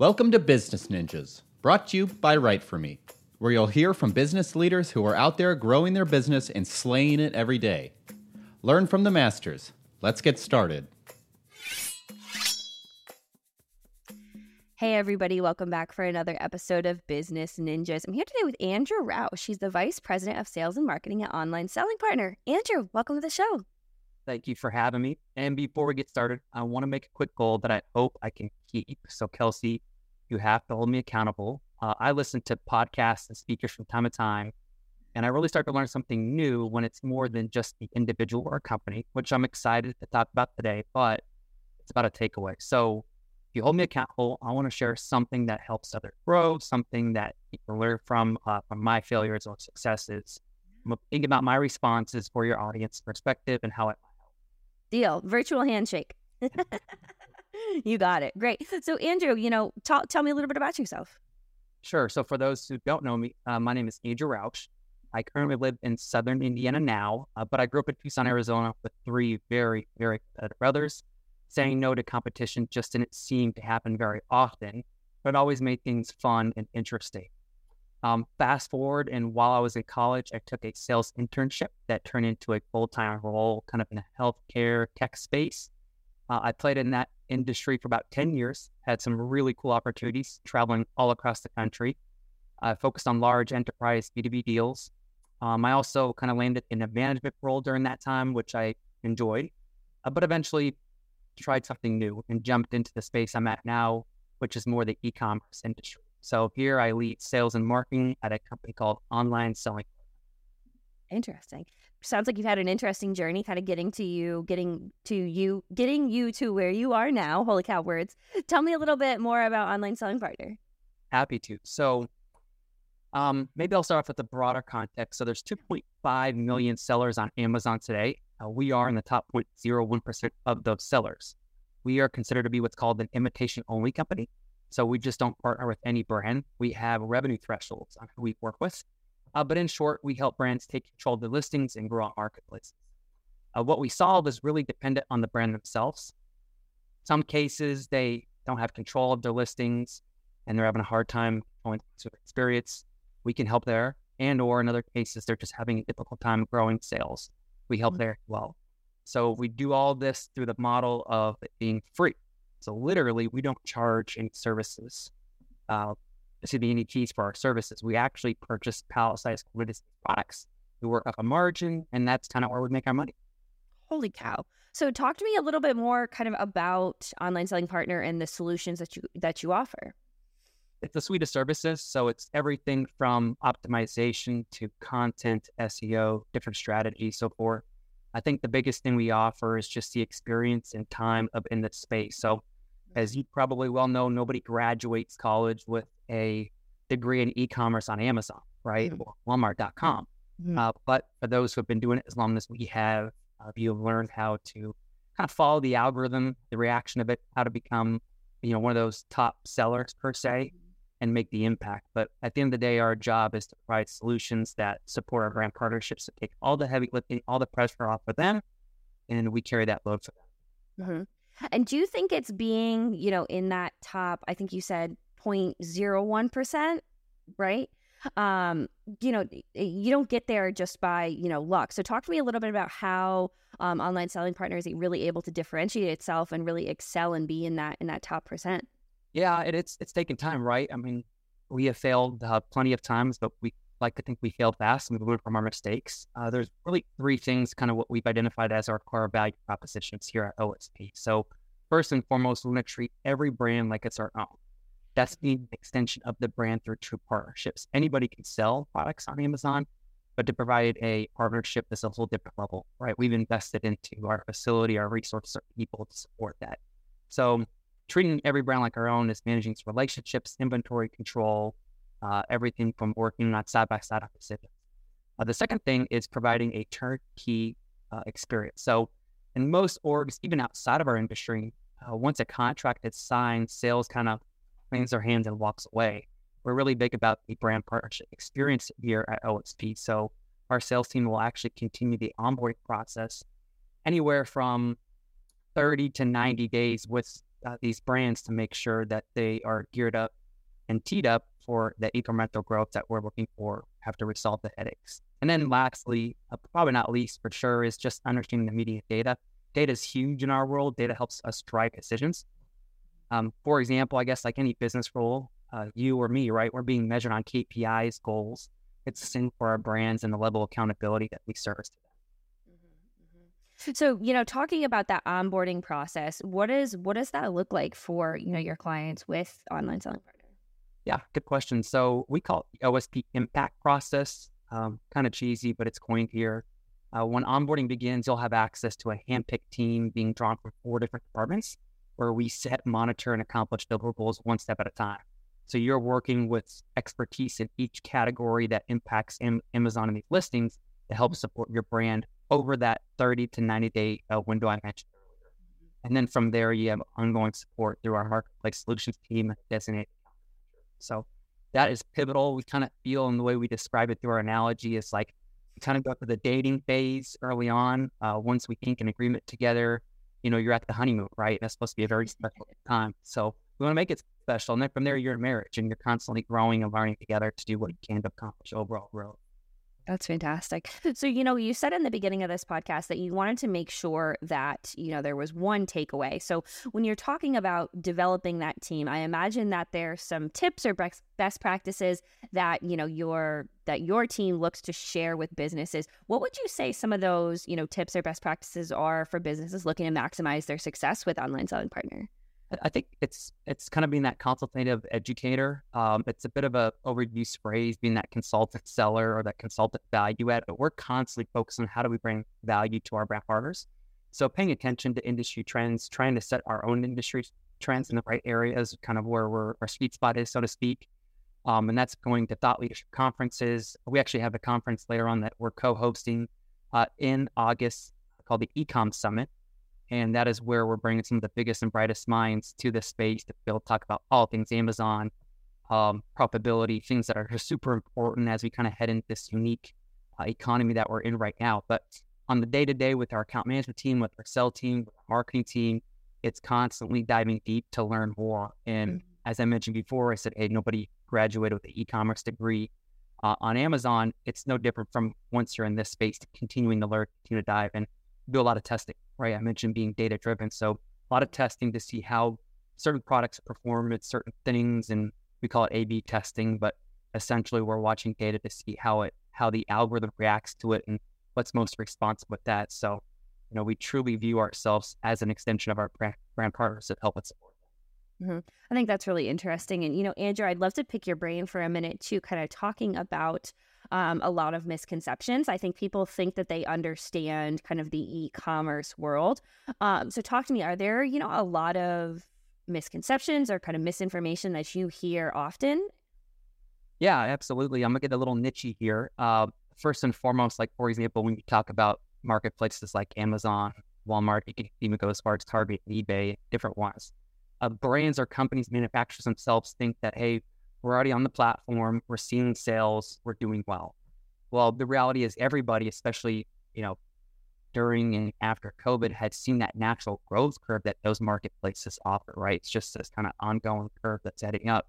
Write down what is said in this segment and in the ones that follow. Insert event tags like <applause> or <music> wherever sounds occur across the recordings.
Welcome to Business Ninjas, brought to you by Write For Me, where you'll hear from business leaders who are out there growing their business and slaying it every day. Learn from the masters. Let's get started. Hey, everybody, welcome back for another episode of Business Ninjas. I'm here today with Andrew Roush. She's the Vice President of Sales and Marketing at Online Selling Partner. Andrew, welcome to the show. Thank you for having me. And before we get started, I want to make a quick goal that I hope I can keep. So, Kelsey, you have to hold me accountable. Uh, I listen to podcasts and speakers from time to time, and I really start to learn something new when it's more than just the individual or company, which I'm excited to talk about today, but it's about a takeaway. So if you hold me accountable, I want to share something that helps others grow, something that people learn from uh, from my failures or successes. I'm thinking about my responses for your audience perspective and how it. Deal. Virtual handshake. <laughs> you got it. Great. <laughs> So, Andrew, you know, talk, tell me a little bit about yourself. Sure. So, for those who don't know me, uh, my name is Andrew Roush. I currently live in southern Indiana now, uh, but I grew up in Tucson, Arizona with three very, very competitive brothers. Saying no to competition just didn't seem to happen very often, but always made things fun and interesting. Um, fast forward, and while I was in college, I took a sales internship that turned into a full time role, kind of in a healthcare tech space. Uh, I played in that industry for about 10 years, had some really cool opportunities traveling all across the country. I focused on large enterprise B2B deals. Um, I also kind of landed in a management role during that time, which I enjoyed, uh, but eventually tried something new and jumped into the space I'm at now, which is more the e commerce industry. So here I lead sales and marketing at a company called Online Selling. Interesting. Sounds like you've had an interesting journey, kind of getting to you, getting to you, getting you to where you are now. Holy cow, words. Tell me a little bit more about Online Selling Partner. Happy to. So um, maybe I'll start off with the broader context. So there's 2.5 million sellers on Amazon today. Uh, we are in the top 0.01% of those sellers. We are considered to be what's called an invitation only company. So we just don't partner with any brand. We have revenue thresholds on who we work with. Uh, but in short, we help brands take control of their listings and grow out marketplaces. Uh, what we solve is really dependent on the brand themselves. Some cases they don't have control of their listings and they're having a hard time going through experience. We can help there. And or in other cases, they're just having a difficult time growing sales. We help mm-hmm. there as well. So we do all this through the model of it being free. So literally, we don't charge any services, uh, to be any fees for our services. We actually purchase pallet-sized products. We work up a margin, and that's kind of where we make our money. Holy cow! So talk to me a little bit more, kind of about online selling partner and the solutions that you that you offer. It's a suite of services, so it's everything from optimization to content, SEO, different strategies, so forth. I think the biggest thing we offer is just the experience and time of in the space. So, as you probably well know, nobody graduates college with a degree in e-commerce on Amazon, right, mm-hmm. or Walmart.com. Mm-hmm. Uh, but for those who have been doing it as long as we have, uh, you've learned how to kind of follow the algorithm, the reaction of it, how to become, you know, one of those top sellers per se and make the impact. But at the end of the day, our job is to provide solutions that support our brand partnerships to take all the heavy lifting, all the pressure off of them, and we carry that load for them. Mm-hmm. And do you think it's being, you know, in that top? I think you said 0.01 percent, right? Um, you know, you don't get there just by you know luck. So talk to me a little bit about how um, online selling partners are really able to differentiate itself and really excel and be in that in that top percent. Yeah, it, it's it's taken time, right? I mean, we have failed uh, plenty of times, but we like to think we failed fast and we learn from our mistakes. Uh, there's really three things, kind of what we've identified as our core value propositions here at OSP. So first and foremost, we want to treat every brand like it's our own. That's the extension of the brand through true partnerships. Anybody can sell products on Amazon, but to provide a partnership is a whole different level, right? We've invested into our facility, our resources, our people to support that. So treating every brand like our own is managing its relationships, inventory control, uh, everything from working on side by side decisions. Uh, the second thing is providing a turnkey uh, experience. So, in most orgs, even outside of our industry, uh, once a contract is signed, sales kind of cleans their hands and walks away. We're really big about the brand partnership experience here at OSP. So, our sales team will actually continue the onboarding process anywhere from 30 to 90 days with uh, these brands to make sure that they are geared up and teed up for the incremental growth that we're looking for after we solve the headaches. And then lastly, uh, probably not least for sure, is just understanding the media data. Data is huge in our world. Data helps us drive decisions. Um, for example, I guess like any business role, uh, you or me, right? We're being measured on KPIs, goals. It's the same for our brands and the level of accountability that we service to them. Mm-hmm, mm-hmm. So, you know, talking about that onboarding process, what is what does that look like for you know your clients with online selling partner? Yeah, good question. So we call it the OSP impact process. Um, kind of cheesy, but it's coined here. Uh, when onboarding begins, you'll have access to a handpicked team being drawn from four different departments where we set, monitor, and accomplish deliverables one step at a time. So you're working with expertise in each category that impacts Amazon and these listings to help support your brand over that 30 to 90 day uh, window I mentioned earlier. And then from there, you have ongoing support through our marketplace solutions team designated. So that is pivotal. We kind of feel in the way we describe it through our analogy is like kind of go through the dating phase early on. Uh, once we ink an agreement together, you know, you're at the honeymoon, right? That's supposed to be a very special <laughs> time. So we want to make it special. And then from there, you're in marriage and you're constantly growing and learning together to do what you can to accomplish overall growth. That's fantastic. So, you know, you said in the beginning of this podcast that you wanted to make sure that, you know, there was one takeaway. So, when you're talking about developing that team, I imagine that there's some tips or best practices that, you know, your that your team looks to share with businesses. What would you say some of those, you know, tips or best practices are for businesses looking to maximize their success with online selling partner? I think it's it's kind of being that consultative educator. Um, it's a bit of a overused phrase, being that consultant seller or that consultant value add. But we're constantly focused on how do we bring value to our brand partners. So paying attention to industry trends, trying to set our own industry trends in the right areas, kind of where we're, our sweet spot is, so to speak. Um, and that's going to thought leadership conferences. We actually have a conference later on that we're co-hosting uh, in August called the Ecom Summit. And that is where we're bringing some of the biggest and brightest minds to this space to be able to talk about all things Amazon, um, profitability, things that are super important as we kind of head into this unique uh, economy that we're in right now. But on the day to day with our account management team, with our sell team, with our marketing team, it's constantly diving deep to learn more. And mm-hmm. as I mentioned before, I said, hey, nobody graduated with an e commerce degree. Uh, on Amazon, it's no different from once you're in this space, to continuing to learn, continue to dive, and do a lot of testing right? I mentioned being data driven. So a lot of testing to see how certain products perform at certain things. And we call it A B testing, but essentially we're watching data to see how it, how the algorithm reacts to it and what's most responsive with that. So, you know, we truly view ourselves as an extension of our brand, partners that help us support Mm-hmm. I think that's really interesting. And, you know, Andrew, I'd love to pick your brain for a minute too, kind of talking about um, a lot of misconceptions. I think people think that they understand kind of the e-commerce world. Um, so talk to me. Are there, you know, a lot of misconceptions or kind of misinformation that you hear often? Yeah, absolutely. I'm gonna get a little nichey here. Uh, first and foremost, like for example, when you talk about marketplaces like Amazon, Walmart, you can even go as far as Target, eBay, different ones. Uh, brands or companies, manufacturers themselves think that hey, we're already on the platform. We're seeing sales. We're doing well. Well, the reality is everybody, especially, you know, during and after COVID had seen that natural growth curve that those marketplaces offer, right? It's just this kind of ongoing curve that's heading up.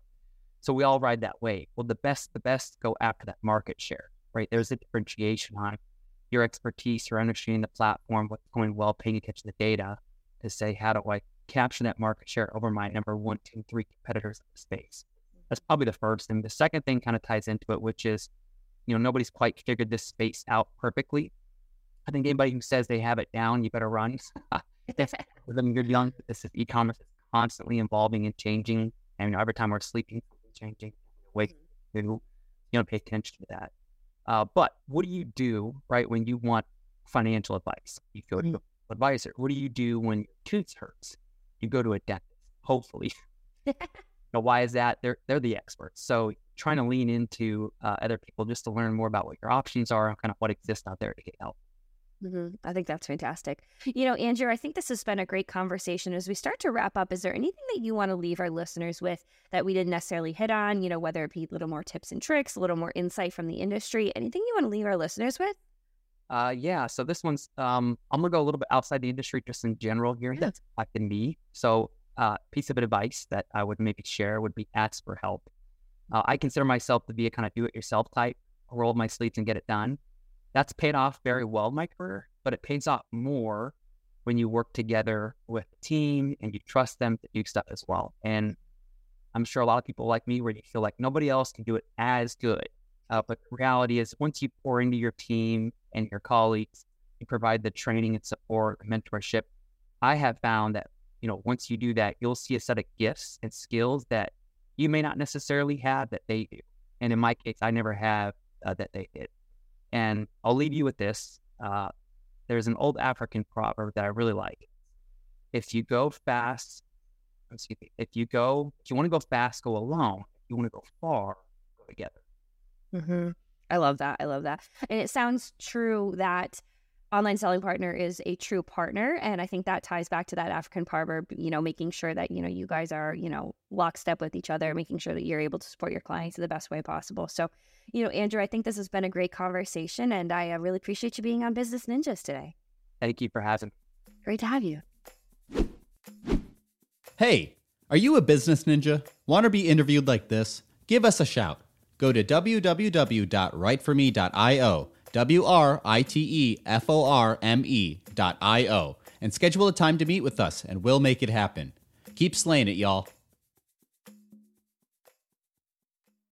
So we all ride that wave. Well, the best, the best go after that market share, right? There's a differentiation on your expertise, your understanding the platform, what's going well, paying attention to the data to say, how do I capture that market share over my number one, two, three competitors in the space? That's probably the first. And the second thing kind of ties into it, which is, you know, nobody's quite figured this space out perfectly. I think anybody who says they have it down, you better run. <laughs> <laughs> them you're young, this is e-commerce is constantly evolving and changing. And you know, every time we're sleeping, changing. Wake to, you know, pay attention to that. Uh, but what do you do, right, when you want financial advice? You go to mm-hmm. an advisor. What do you do when your tooth hurts? You go to a dentist, hopefully. <laughs> know, why is that? They're they're the experts. So trying to lean into uh, other people just to learn more about what your options are and kind of what exists out there to get help. Mm-hmm. I think that's fantastic. You know, Andrew, I think this has been a great conversation. As we start to wrap up, is there anything that you want to leave our listeners with that we didn't necessarily hit on? You know, whether it be a little more tips and tricks, a little more insight from the industry, anything you want to leave our listeners with? Uh, yeah. So this one's, um, I'm gonna go a little bit outside the industry, just in general here. Yeah. That's affected me. So uh, piece of advice that I would maybe share would be ask for help. Uh, I consider myself to be a kind of do-it-yourself type. roll up my sleeves and get it done. That's paid off very well in my career, but it pays off more when you work together with a team and you trust them to do stuff as well. And I'm sure a lot of people like me where you feel like nobody else can do it as good. Uh, but the reality is, once you pour into your team and your colleagues, you provide the training and support, mentorship. I have found that you know once you do that, you'll see a set of gifts and skills that you may not necessarily have that they do. And in my case, I never have uh, that they did. And I'll leave you with this. Uh, there's an old African proverb that I really like. If you go fast, excuse me, if you go, if you want to go fast, go alone. If you want to go far, go together. Mm-hmm. I love that. I love that. And it sounds true that online selling partner is a true partner and i think that ties back to that african proverb you know making sure that you know you guys are you know lockstep with each other making sure that you're able to support your clients in the best way possible. So you know andrew i think this has been a great conversation and i uh, really appreciate you being on business ninjas today. Thank you for having me. Great to have you. Hey are you a business ninja? Want to be interviewed like this? Give us a shout. Go to www.writeforme.io W R I T E F O R M E dot I O, and schedule a time to meet with us, and we'll make it happen. Keep slaying it, y'all.